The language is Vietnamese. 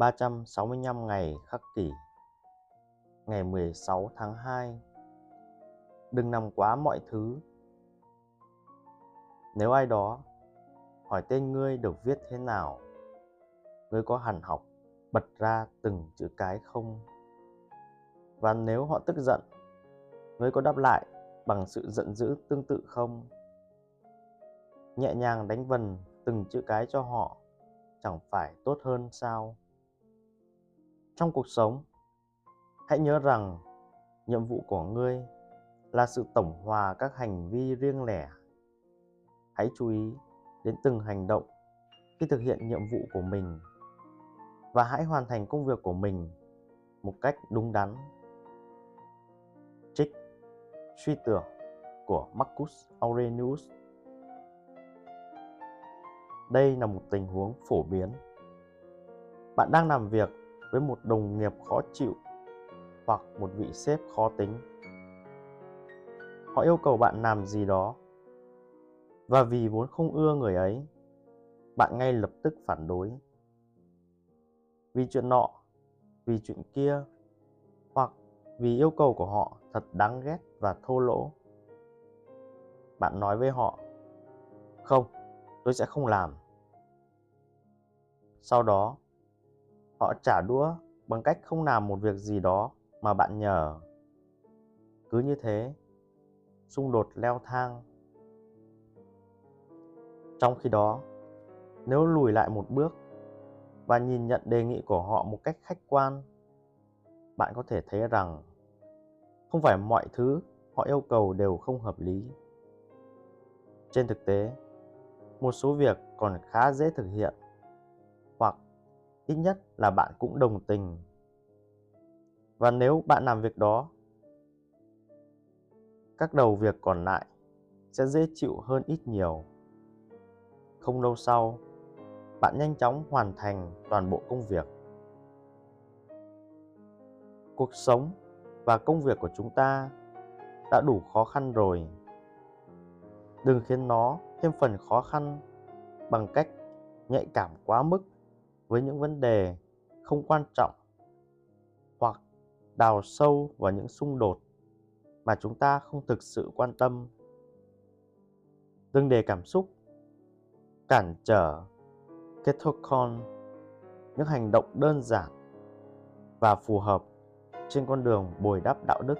365 ngày khắc kỷ, Ngày 16 tháng 2 Đừng nằm quá mọi thứ. Nếu ai đó hỏi tên ngươi được viết thế nào, Ngươi có hẳn học bật ra từng chữ cái không? Và nếu họ tức giận, Ngươi có đáp lại bằng sự giận dữ tương tự không? Nhẹ nhàng đánh vần từng chữ cái cho họ chẳng phải tốt hơn sao? Trong cuộc sống. Hãy nhớ rằng, nhiệm vụ của ngươi là sự tổng hòa các hành vi riêng lẻ. Hãy chú ý đến từng hành động khi thực hiện nhiệm vụ của mình và hãy hoàn thành công việc của mình một cách đúng đắn. Trích suy tưởng của marcus aurelius. Đây là một tình huống phổ biến. Bạn đang làm việc với một đồng nghiệp khó chịu hoặc một vị sếp khó tính. Họ yêu cầu bạn làm gì đó. Và vì vốn không ưa người ấy, bạn ngay lập tức phản đối. Vì chuyện nọ, vì chuyện kia, hoặc vì yêu cầu của họ thật đáng ghét và thô lỗ. Bạn nói với họ, không, tôi sẽ không làm. Sau đó họ trả đũa bằng cách không làm một việc gì đó mà bạn nhờ. Cứ như thế, xung đột leo thang. Trong khi đó, nếu lùi lại một bước và nhìn nhận đề nghị của họ một cách khách quan, bạn có thể thấy rằng không phải mọi thứ họ yêu cầu đều không hợp lý. Trên thực tế, một số việc còn khá dễ thực hiện ít nhất là bạn cũng đồng tình. Và nếu bạn làm việc đó, các đầu việc còn lại sẽ dễ chịu hơn ít nhiều. Không lâu sau, bạn nhanh chóng hoàn thành toàn bộ công việc. Cuộc sống và công việc của chúng ta đã đủ khó khăn rồi. Đừng khiến nó thêm phần khó khăn bằng cách nhạy cảm quá mức với những vấn đề không quan trọng hoặc đào sâu vào những xung đột mà chúng ta không thực sự quan tâm. Đừng để cảm xúc cản trở kết thúc con những hành động đơn giản và phù hợp trên con đường bồi đắp đạo đức.